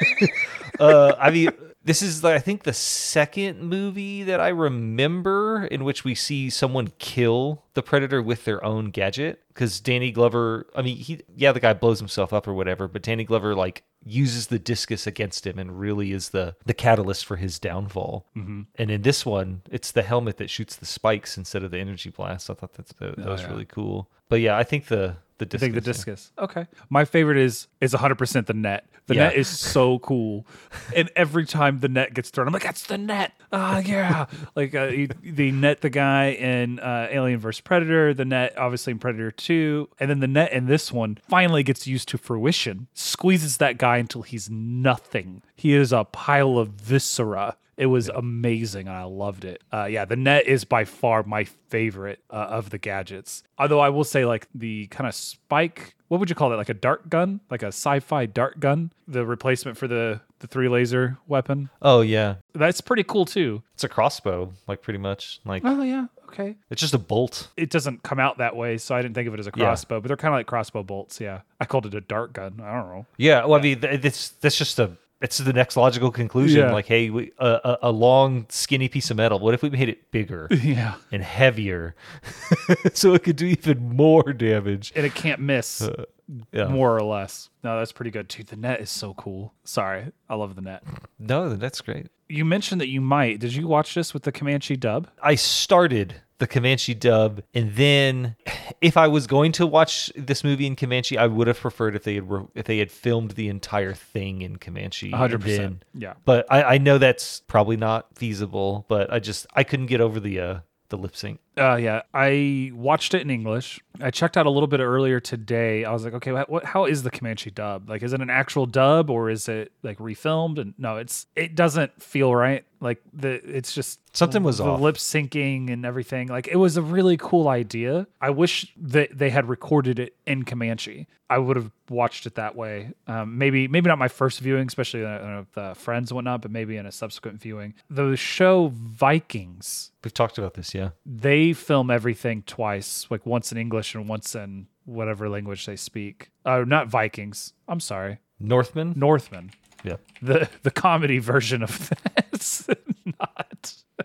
uh, I mean, this is like I think the second movie that I remember in which we see someone kill the predator with their own gadget. Because Danny Glover, I mean, he yeah, the guy blows himself up or whatever, but Danny Glover like uses the discus against him and really is the the catalyst for his downfall. Mm-hmm. And in this one, it's the helmet that shoots the spikes instead of the energy blast. I thought that's, that, that was yeah. really cool. But yeah, I think the the I discus. think the yeah. discus. Okay. My favorite is is 100% the net. The Yeah. net is so cool. and every time the net gets thrown, I'm like, that's the net. Ah, yeah. like uh, the net, the guy in uh, Alien vs. Predator, the net, obviously in Predator 2. And then the net in this one finally gets used to fruition, squeezes that guy until he's nothing. He is a pile of viscera. It was amazing and I loved it. Uh, yeah, the net is by far my favorite uh, of the gadgets. Although I will say, like the kind of spike, what would you call it? Like a dart gun, like a sci-fi dart gun, the replacement for the the three laser weapon. Oh yeah, That's pretty cool too. it's a crossbow, like pretty much. Like Oh yeah, okay. it's just a bolt. It doesn't come out that way, so I didn't think of it as a Yeah. crossbow, but they're kind of like crossbow bolts. Yeah, I called it a dart gun. I don't know. Yeah, well, I mean, that's that's just a it's the next logical conclusion. Yeah. Like, hey, we, a, a, a long, skinny piece of metal. What if we made it bigger Yeah. and heavier, so it could do even more damage? And it can't miss uh, Yeah. more or less. No, that's pretty good. Dude, the net is so cool. Sorry. I love the net. No, that's great. You mentioned that you might. Did you watch this with the Comanche dub? I started the Comanche dub, and then if I was going to watch this movie in Comanche, I would have preferred if they had re- if they had filmed the entire thing in Comanche. and 100%. Yeah. But I, I know that's probably not feasible. But I just I couldn't get over the uh the lip sync. Uh, yeah, I watched it in English. I checked out a little bit earlier today. I was like, okay, what, what, how is the Comanche dub? Like, is it an actual dub or is it like refilmed? And no, it's it doesn't feel right. Like the it's just Something was the off. lip syncing and everything. Like it was a really cool idea. I wish that they had recorded it in Comanche. I would have watched it that way. Um, maybe maybe not my first viewing, especially uh, with uh, friends and whatnot, but maybe in a subsequent viewing. The show Vikings We've talked about this, yeah. they film everything twice, like once in English and once in whatever language they speak. Uh, not Vikings. I'm sorry, Northman. Northmen. Yeah. The the comedy version of this. not.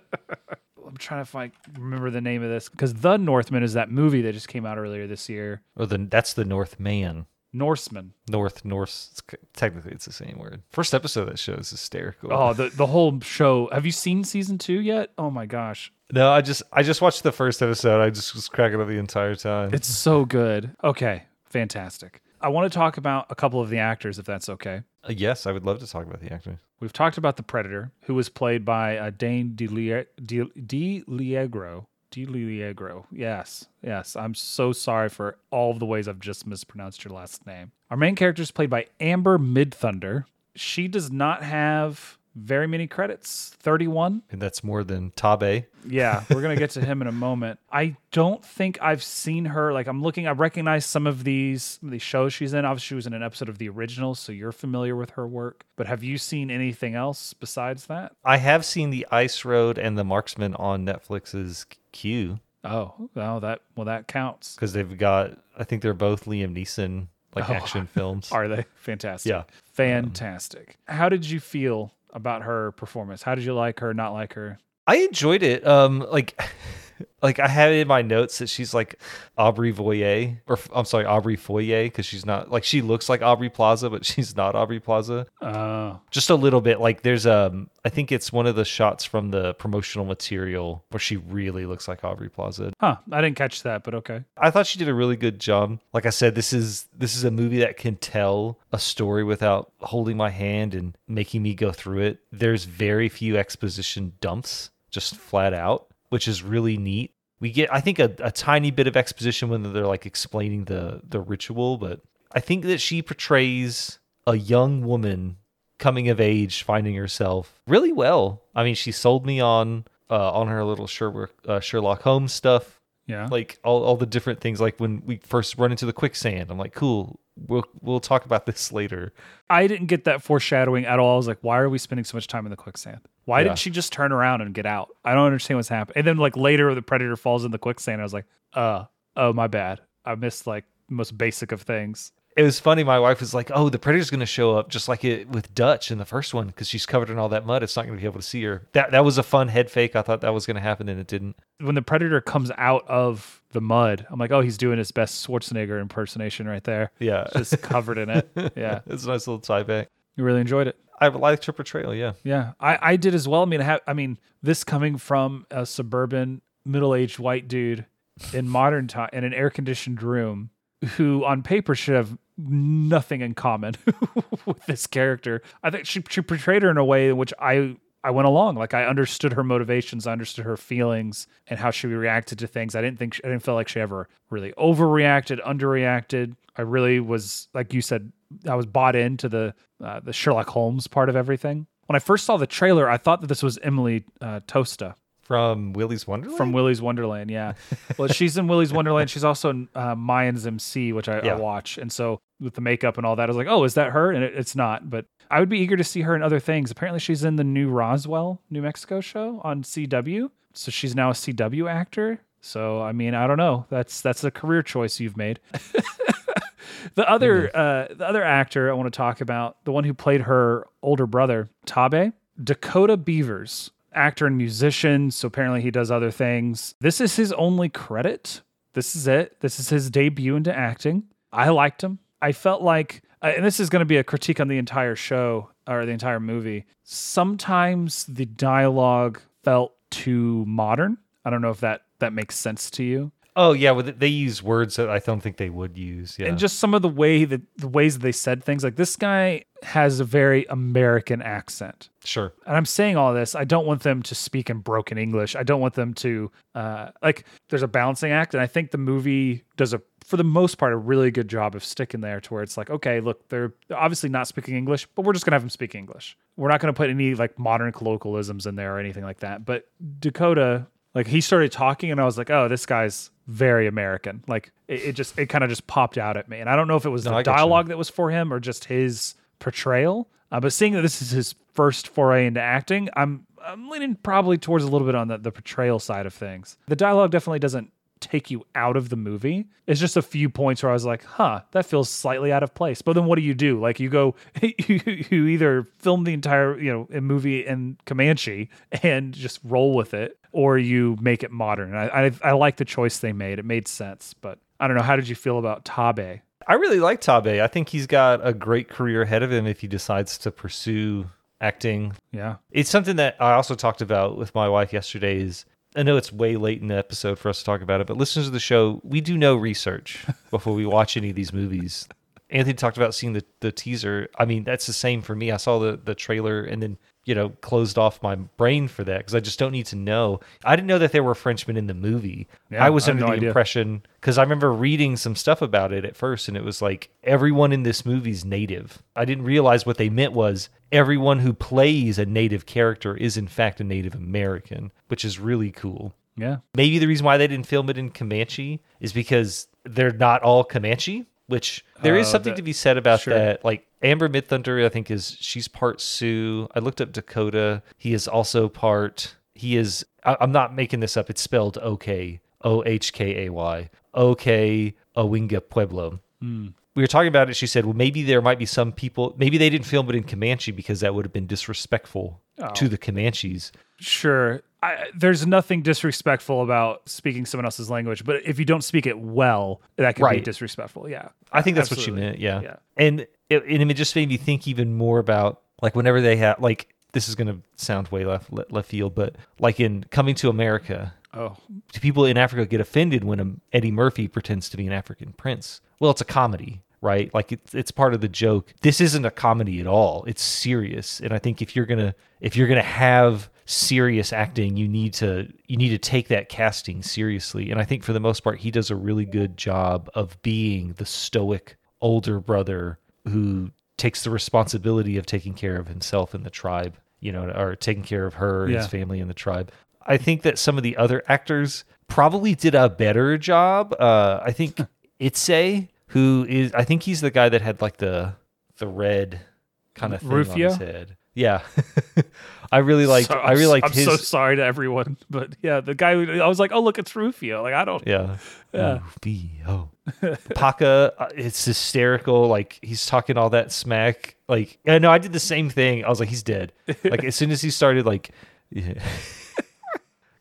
I'm trying to find remember the name of this because the Northman is that movie that just came out earlier this year. Oh, the that's the Northman. Norseman. North Norse. It's, technically, it's the same word. First episode of that show is hysterical. Oh, the the whole show. Have you seen season two yet? Oh my gosh, No, I just I just watched the first episode. I just was cracking up the entire time. it's so good. Okay, fantastic. I want to talk about a couple of the actors, if that's okay. Uh, yes, I would love to talk about the actors. We've talked about the Predator, who was played by uh, Dane DeLie- De- DiLiegro. DiLiegro. Yes, yes. I'm so sorry for all of the ways I've just mispronounced your last name. Our main character is played by Amber Midthunder. She does not have very many credits 31. And that's more than Tabe. Yeah, we're gonna get to him in a moment. I don't think I've seen her. Like I'm looking, I recognize some of these these shows she's in. Obviously, she was in an episode of the original, so you're familiar with her work. But have you seen anything else besides that? I have seen the Ice Road and the Marksman on Netflix's Q Oh, well, that well that counts. because they've got. I think they're both Liam Neeson like Oh. action films. Are they fantastic? Yeah. fantastic. How did you feel about her performance? How did you like her? Not like her? I enjoyed it. Um, like, like I have it in my notes that she's like Aubrey Voyer, or I'm sorry, Aubrey Foyer, because she's not like she looks like Aubrey Plaza, but she's not Aubrey Plaza. Uh, Just a little bit. Like there's um, I think it's one of the shots from the promotional material where she really looks like Aubrey Plaza. huh? I didn't catch that, but okay. I thought she did a really good job. Like I said, this is this is a movie that can tell a story without holding my hand and making me go through it. There's very few exposition dumps, just flat out, which is really neat. We get I think a, a tiny bit of exposition when they're like explaining the the ritual, but I think that she portrays a young woman coming of age, finding herself really well. I mean, she sold me on uh, on her little Sherlock uh, Sherlock Holmes stuff Yeah. like all, all the different things like when we first run into the quicksand i'm like cool we'll we'll talk about this later I didn't get that foreshadowing at all. I was like, why are we spending so much time in the quicksand? Why Yeah. didn't she just turn around and get out? I don't understand what's happening. And then like later the predator falls in the quicksand. I was like, uh, oh my bad. I missed like the most basic of things. It was funny my wife was like oh the predator's going to show up just like it with dutch in the first one because she's covered in all that mud it's not going to be able to see her that that was a fun head fake i thought that was going to happen and it didn't When the predator comes out of the mud, I'm like, oh, he's doing his best Schwarzenegger impersonation right there. yeah Just covered in it. Yeah. it's a nice little tie back You really enjoyed it. i liked her portrayal yeah Yeah, I, I did as well. I mean, I, have, I mean, this coming from a suburban middle-aged white dude in modern time in an air-conditioned room, who on paper should have nothing in common with this character. I think she she portrayed her in a way in which I I went along. Like I understood her motivations, I understood her feelings, and how she reacted to things. I didn't think she, I didn't feel like she ever really overreacted, underreacted. I really was like you said. I was bought into the uh, the Sherlock Holmes part of everything. When I first saw the trailer, I thought that this was Emily uh, Tosta from willy's wonderland from Willy's Wonderland. Yeah, well, she's in Willy's Wonderland. She's also in uh, Mayans MC, which I, I watch, and so with the makeup and all that, I was like, oh, is that her? And it, it's not, but I would be eager to see her in other things. Apparently, she's in the new Roswell, New Mexico show on CW, so she's now a CW actor. So I mean, I don't know. That's that's a career choice you've made. The other uh, the other actor I want to talk about, the one who played her older brother, Tabe, Dakota Beavers, actor and musician. So apparently he does other things. This is his only credit. This is it. This is his debut into acting. I liked him. I felt like, uh, and this is going to be a critique on the entire show or the entire movie. Sometimes the dialogue felt too modern. I don't know if that that makes sense to you. Oh yeah, well, they use words that I don't think they would use. Yeah, and just some of the way that the ways that they said things like this guy has a very american accent sure. and i'm saying all this i don't want them to speak in broken english i don't want them to uh like there's a balancing act and i think the movie does a for the most part a really good job of sticking there to where it's like okay look they're, obviously not speaking english but we're just gonna have them speak english. We're not gonna put any like modern colloquialisms in there or anything like that. But dakota like he started talking and i was like oh this guy's very american. Like it, it just it kind of just popped out at me. And i don't know if it was No, the dialogue that was for him or just his portrayal uh, but seeing that this is his first foray into acting i'm i'm leaning probably towards a little bit on the, the portrayal side of things. The dialogue definitely doesn't take you out of the movie. It's just a few points where i was like huh that feels slightly out of place. But then what do you do? Like you go you, you either film the entire you know a movie in comanche and just roll with it or you make it modern. I, I i like the choice they made. It made sense but i don't know. How did you feel about tabe? I really like Tabe. I think he's got a great career ahead of him if he decides to pursue acting. yeah. It's something that I also talked about with my wife yesterday. Is I know it's way late in the episode for us to talk about it, but listeners of the show, we do no research before we watch any of these movies. Anthony talked about seeing the, the teaser. I mean, that's the same for me. I saw the, the trailer and then, you know, closed off my brain for that because I just don't need to know. I didn't know that there were Frenchmen in the movie. Yeah, I was I under no the idea. impression because I remember reading some stuff about it at first and it was like everyone in this movie's native. I didn't realize what they meant was everyone who plays a native character is in fact a Native American, which is really cool. yeah Maybe the reason why they didn't film it in Comanche is because they're not all Comanche, which there is Oh, something that- to be said about sure. that. Like Amber Midthunder, I think is she's part Sioux. I looked up Dakota. He is also part. He is. I, I'm not making this up. It's spelled OK. O H K A Y. OK Owingeh Pueblo. Hmm. We were talking about it. She said, "Well, maybe there might be some people. Maybe they didn't film it in Comanche because that would have been disrespectful Oh. to the Comanches." Sure. I, there's nothing disrespectful about speaking someone else's language, but if you don't speak it well, that can be disrespectful. Yeah. I think that's Absolutely. what she meant. Yeah. Yeah. And it, and it just made me think even more about like whenever they have like this is going to sound way left left field, but like in Coming to America, Oh, do people in Africa get offended when um, Eddie Murphy pretends to be an African prince? Well, it's a comedy, right? Like it's it's part of the joke. This isn't a comedy at all. It's serious, and I think if you're gonna if you're gonna have serious acting, you need to you need to take that casting seriously. And I think for the most part, he does a really good job of being the stoic older brother who takes the responsibility of taking care of himself and the tribe, you know, or taking care of her, and his family, and the tribe. I think that some of the other actors probably did a better job. Uh, I think Itse, who is, I think he's the guy that had like the the red kind of thing on his head. Yeah, I really liked. So- I really liked I'm his. so sorry to everyone, but yeah, the guy. Who, I was like, oh look, it's Rufio. Like I don't. Yeah. Yeah. Rufio. Paca, uh, it's hysterical. Like he's talking all that smack. Like, yeah, no, I did the same thing. I was like, he's dead. Like as soon as he started, like, yeah.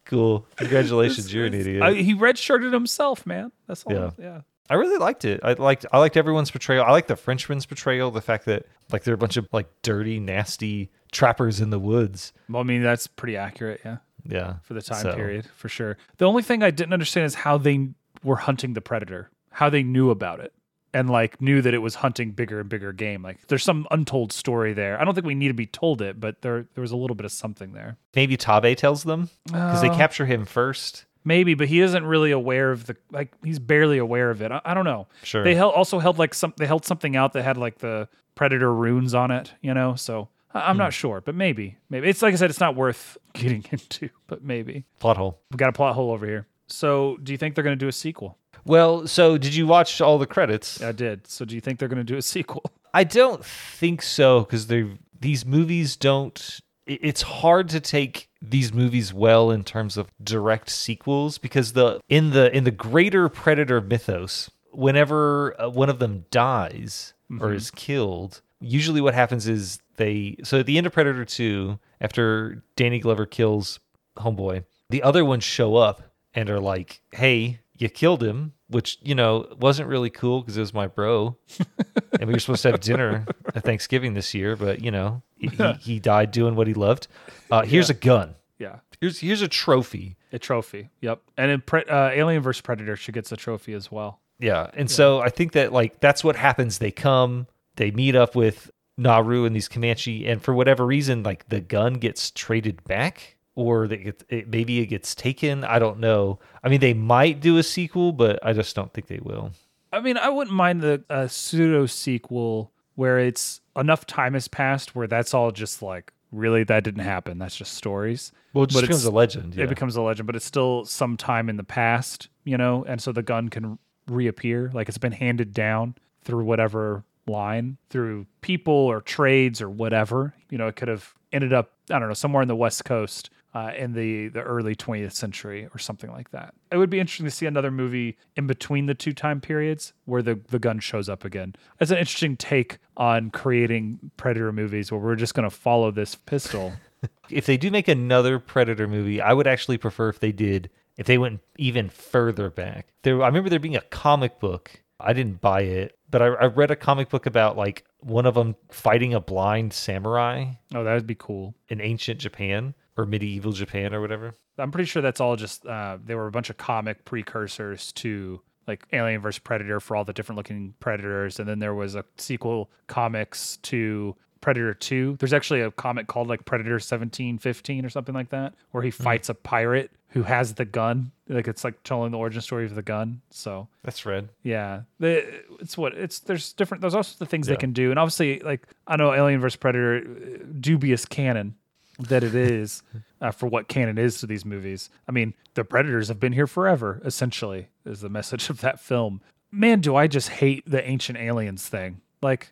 cool. Congratulations, you're an idiot. I, he redshirted himself, man. That's all. Yeah. Yeah. I really liked it. I liked I liked everyone's portrayal. I liked the Frenchman's portrayal. The fact that like they're a bunch of like dirty, nasty trappers in the woods. Well, I mean, that's pretty accurate. Yeah. Yeah, for the time So, period for sure. The only thing I didn't understand is how they were hunting the predator, how they knew about it, and like knew that it was hunting bigger and bigger game. Like there's some untold story there. I don't think we need to be told it, but there there was a little bit of something there. Maybe Tabe tells them because they Oh. capture him first. Maybe, but he isn't really aware of the like. He's barely aware of it. I, I don't know. Sure. They held, also held like some. They held something out that had like the predator runes on it. You know, so I, I'm Hmm. not sure, but maybe, maybe it's like I said, it's not worth getting into, but maybe Plot hole. we got a plot hole over here. So, do you think they're going to do a sequel? Well, so did you watch all the credits? I did. So, do you think they're going to do a sequel? I don't think so because they these movies don't. It- It's hard to take these movies well in terms of direct sequels because the in the in the greater Predator mythos, whenever uh, one of them dies or Mm-hmm. is killed, usually what happens is they. So at the end of Predator 2, after Danny Glover kills Homeboy, the other ones show up and are like, hey, you killed him, which, you know, wasn't really cool because it was my bro. and we were supposed to have dinner at Thanksgiving this year, but, you know, he, he, died doing what he loved. Uh, here's a gun. Yeah. Here's here's a trophy. A trophy. Yep. And in Pre- uh, Alien vs Predator, she gets a trophy as well. Yeah. And so I think that like that's what happens. They come, they meet up with Naru and these Comanche, and for whatever reason, like the gun gets traded back, or that get, it, maybe it gets taken. I don't know. I mean, they might do a sequel, but I just don't think they will. I mean, I wouldn't mind the uh, pseudo sequel where it's enough time has passed where that's all just like really that didn't happen. That's just stories. Well, it just But becomes a legend. Yeah. It becomes a legend, but it's still some time in the past, you know, and so the gun can reappear. Like it's been handed down through whatever line, through people or trades or whatever. You know, it could have ended up, I don't know, somewhere in the West Coast. Uh, in the, the early 20th century or something like that. It would be interesting to see another movie in between the two time periods where the, the gun shows up again. It's an interesting take on creating Predator movies where we're just going to follow this pistol. if they do make another Predator movie, I would actually prefer if they did if they went even further back. There, I remember there being a comic book. I didn't buy it, but I, I read a comic book about like one of them fighting a blind samurai oh, that would be cool. in ancient Japan or medieval Japan or whatever. I'm pretty sure that's all just uh, they were a bunch of comic precursors to like Alien vs Predator for all the different looking predators, and then there was a sequel comics to Predator 2. There's actually a comic called like Predator 1715 or something like that, where he fights a pirate who has the gun. Like it's like telling the origin story of the gun. So That's red. yeah, the, it's what it's there's different. There's also the things Yeah. they can do, and obviously, like I know Alien vs Predator, uh, dubious canon that it is uh, for what canon is to these movies. I mean, the predators have been here forever. Essentially, is the message of that film. Man, do I just hate the ancient aliens thing? Like,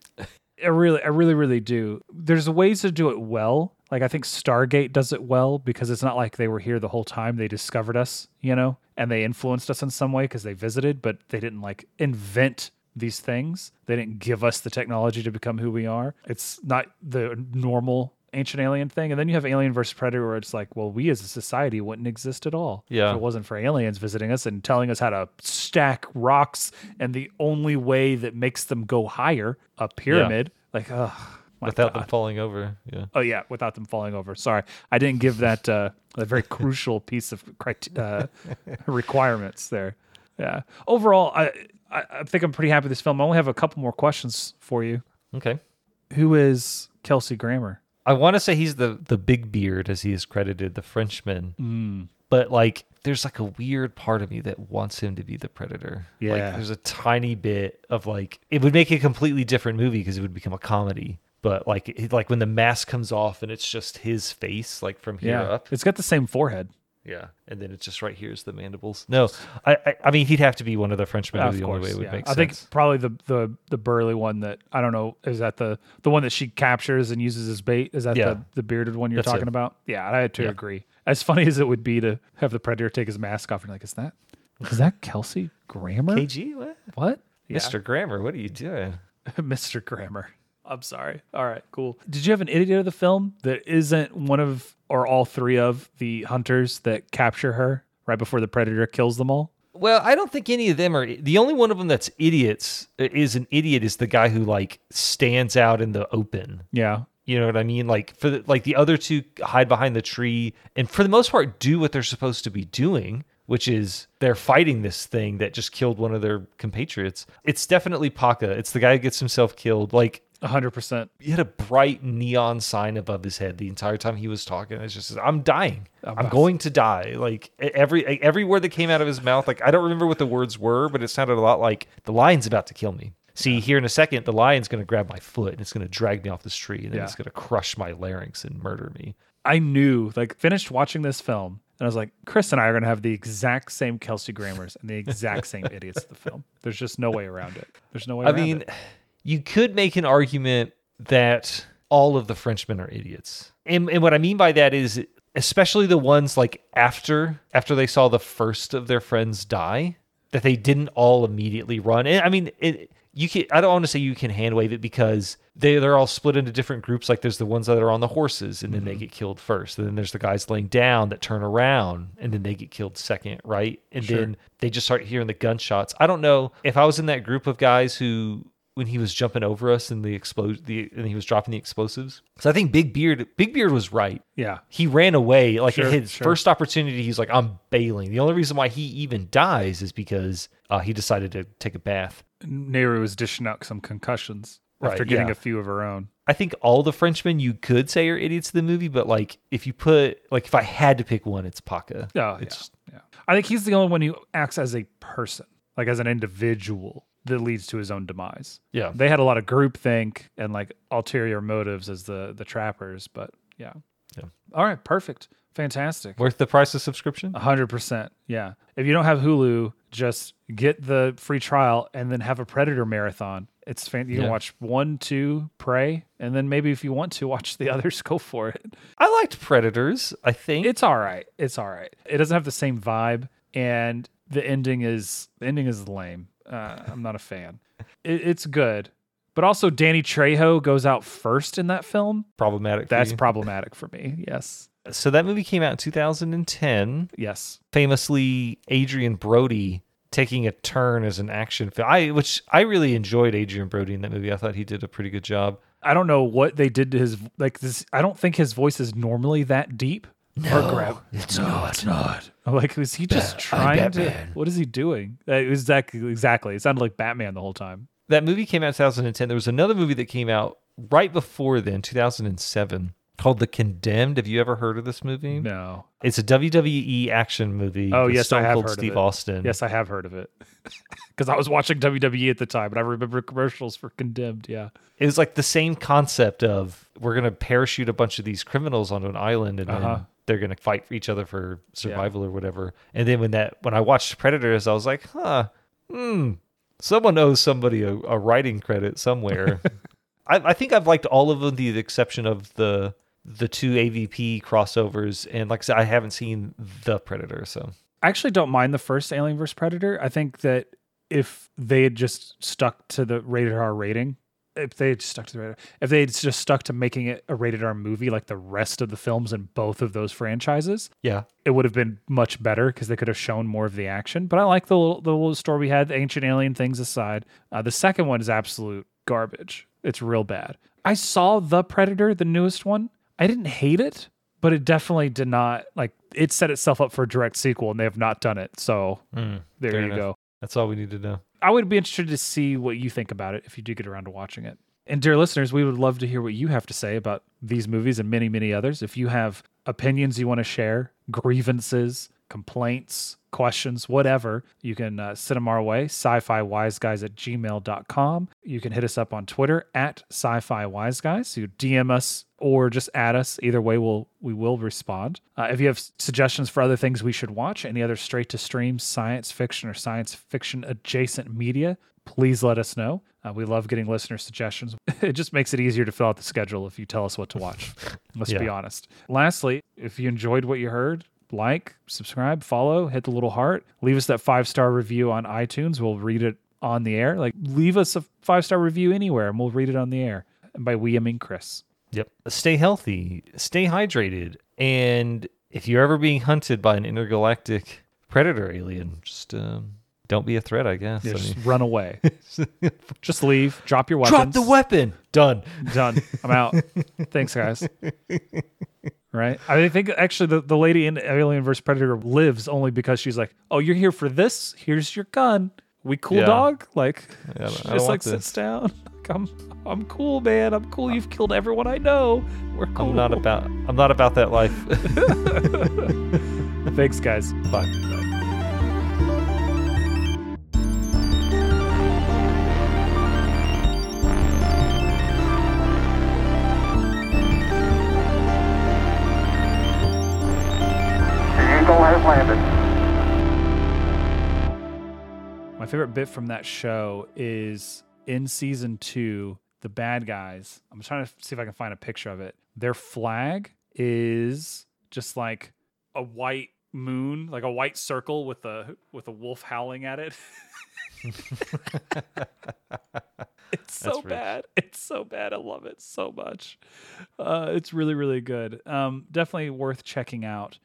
I really, I really, really do. There's ways to do it well. Like I think Stargate does it well because it's not like they were here the whole time. They discovered us, you know, and they influenced us in some way because they visited, but they didn't like invent these things. They didn't give us the technology to become who we are. It's not the normal ancient alien thing. And then you have Alien versus Predator where it's like, well, we as a society wouldn't exist at all. Yeah. If it wasn't for aliens visiting us and telling us how to stack rocks and the only way that makes them go higher, a pyramid. Like, ugh. my Without God. them falling over. Yeah. Oh yeah, without them falling over. Sorry, I didn't give that uh, a very crucial piece of uh, requirements there. Yeah. Overall, I, I I think I'm pretty happy with this film. I only have a couple more questions for you. Okay. Who is Kelsey Grammer? I want to say he's the the big beard as he is credited, the Frenchman. Mm. But like, there's like a weird part of me that wants him to be the predator. Yeah. Like, there's a tiny bit of like, it would make a completely different movie because it would become a comedy. But like, it, like when the mask comes off and it's just his face, like from here Yeah, up. it's got the same forehead. Yeah, and then it's just right here is the mandibles. No, I, I, I mean he'd have to be one of the Frenchmen. Yeah, of the only way it would yeah. make I sense. think probably the the the burly one that I don't know is that the the one that she captures and uses as bait. Is that Yeah. the the bearded one you're That's talking it. about? Yeah, I had to agree. As funny as it would be to have the predator take his mask off and like, is that is that Kelsey Grammer? KG, what? What? Mr. Grammer, what are you doing? Mr. Grammer. I'm sorry. All right, cool. Did you have an idiot of the film that isn't one of or all three of the hunters that capture her right before the predator kills them all? Well, I don't think any of them are. The only one of them that's idiots uh, is an idiot is the guy who like stands out in the open. Yeah. You know what I mean? Like for the, like the other two hide behind the tree and for the most part do what they're supposed to be doing, which is they're fighting this thing that just killed one of their compatriots. It's definitely Paka. It's the guy who gets himself killed. Like 100%. he had a bright neon sign above his head the entire time he was talking. It's just I'm dying. I'm going to die. Like every every word that came out of his mouth, like I don't remember what the words were, but it sounded a lot like the lion's about to kill me. See, here in a second, the lion's going to grab my foot and it's going to drag me off this tree and then Yeah. it's going to crush my larynx and murder me. I knew, like, finished watching this film, and I was like, Chris and I are going to have the exact same Kelsey Grammers and the exact same idiots of the film. There's just no way around it. There's no way I mean, it. You could make an argument that all of the Frenchmen are idiots. And, and what I mean by that is especially the ones like after after they saw the first of their friends die, that they didn't all immediately run. And I mean, it, you can I don't want to say you can hand wave it because they they're all split into different groups. Like there's the ones that are on the horses and then they mm-hmm. get killed first. And then there's the guys laying down that turn around and then they get killed second, right? And Sure. then they just start hearing the gunshots. I don't know if I was in that group of guys who when he was jumping over us and the explode the and he was dropping the explosives. So I think Big Beard Big Beard was right. Yeah. He ran away. Like Sure, his sure. first opportunity, he's like, I'm bailing. The only reason why he even dies is because uh, he decided to take a bath. Naru was dishing out some concussions Right, after getting yeah. a few of her own. I think all the Frenchmen you could say are idiots in the movie, but like if you put like if I had to pick one, it's Paca. Oh, It's- yeah, yeah. I think he's the only one who acts as a person, like as an individual that leads to his own demise. Yeah. They had a lot of groupthink and like ulterior motives as the the trappers, but yeah. Yeah. All right, perfect. Fantastic. Worth the price of subscription? A hundred percent. Yeah. If you don't have Hulu, just get the free trial and then have a Predator marathon. It's fan- you can Yeah. watch one, two, Prey, and then maybe if you want to watch the others, go for it. I liked Predators, I think. It's all right. It's all right. It doesn't have the same vibe, and the ending is the ending is lame. Uh, I'm not a fan. It, it's good, but also Danny Trejo goes out first in that film. problematic. That's you. problematic for me. Yes. so that movie came out in 2010. Yes. Famously, Adrien Brody taking a turn as an action film. I which I really enjoyed Adrien Brody in that movie. I thought he did a pretty good job. I don't know what they did to his like this. I don't think his voice is normally that deep. Or grab. it's no, it's not. I'm like, is he just trying to? What is he doing? Uh, It was exactly exactly. It sounded like Batman the whole time. that movie came out in 2010. There was another movie that came out right before then, 2007, called The Condemned. Have you ever heard of this movie? No. It's a WWE action movie. Oh, with yes, I have Cold heard of Steve it. Austin. Yes, I have heard of it because I was watching WWE at the time, and I remember commercials for Condemned. Yeah. It was like the same concept of we're gonna parachute a bunch of these criminals onto an island and Uh-huh. then they're gonna fight for each other for survival or whatever. And then when that when I watched Predators, I was like, huh, hmm, someone owes somebody a, a writing credit somewhere. I, I think I've liked all of them, the exception of the the two AVP crossovers. And like I said, I haven't seen the Predator, so I actually don't mind the first Alien vs Predator. I think that if they had just stuck to the rated R rating, if they had stuck to the rated, if they had just stuck to making it a rated R movie like the rest of the films in both of those franchises, yeah. it would have been much better because they could have shown more of the action. But I like the little, the little story we had, the ancient alien things aside. Uh, the second one is absolute garbage. It's real bad. I saw The Predator, the newest one. I didn't hate it, but it definitely did not like it set itself up for a direct sequel, and they have not done it. So Mm, there you enough. go. That's all we need to know. I would be interested to see what you think about it if you do get around to watching it. And dear listeners, we would love to hear what you have to say about these movies and many, many others. If you have opinions you want to share, grievances, complaints, questions, whatever, you can uh, send them our way, sci-fi wise guys at gmail.com. You can hit us up on Twitter at sci-fi wise guys. You DM us or just add us. Either way, we'll we will respond. Uh, if you have suggestions for other things we should watch, any other straight to stream science fiction or science fiction adjacent media, please let us know. Uh, we love getting listener suggestions. it just makes it easier to fill out the schedule if you tell us what to watch. Let's be honest. Lastly, if you enjoyed what you heard, like, subscribe, follow, hit the little heart, leave us that five star review on iTunes. We'll read it on the air. Like, leave us a five star review anywhere and we'll read it on the air. And by we, I mean Chris. Yep. Stay healthy, stay hydrated, and if you're ever being hunted by an intergalactic predator alien, just um, don't be a threat, I guess. Yeah, I just mean, run away. just leave. Drop your weapons. drop the weapon. Done. Done. I'm out. Thanks, guys. Right? I think actually the, the lady in Alien vs. Predator lives only because she's like, oh, you're here for this? Here's your gun. We cool, Yeah. dog? Like, she just like sits this. down. Like, I'm, I'm cool, man. I'm cool. You've killed everyone I know. We're cool. I'm not about. I'm not about that life. Thanks, guys. Bye. The Eagle has landed. My favorite bit from that show is in season two, the bad guys. I'm trying to see if I can find a picture of it. Their flag is just like a white moon, like a white circle with a with a wolf howling at it. it's so bad. It's so bad. I love it so much. Uh, it's really really good. Um, definitely worth checking out.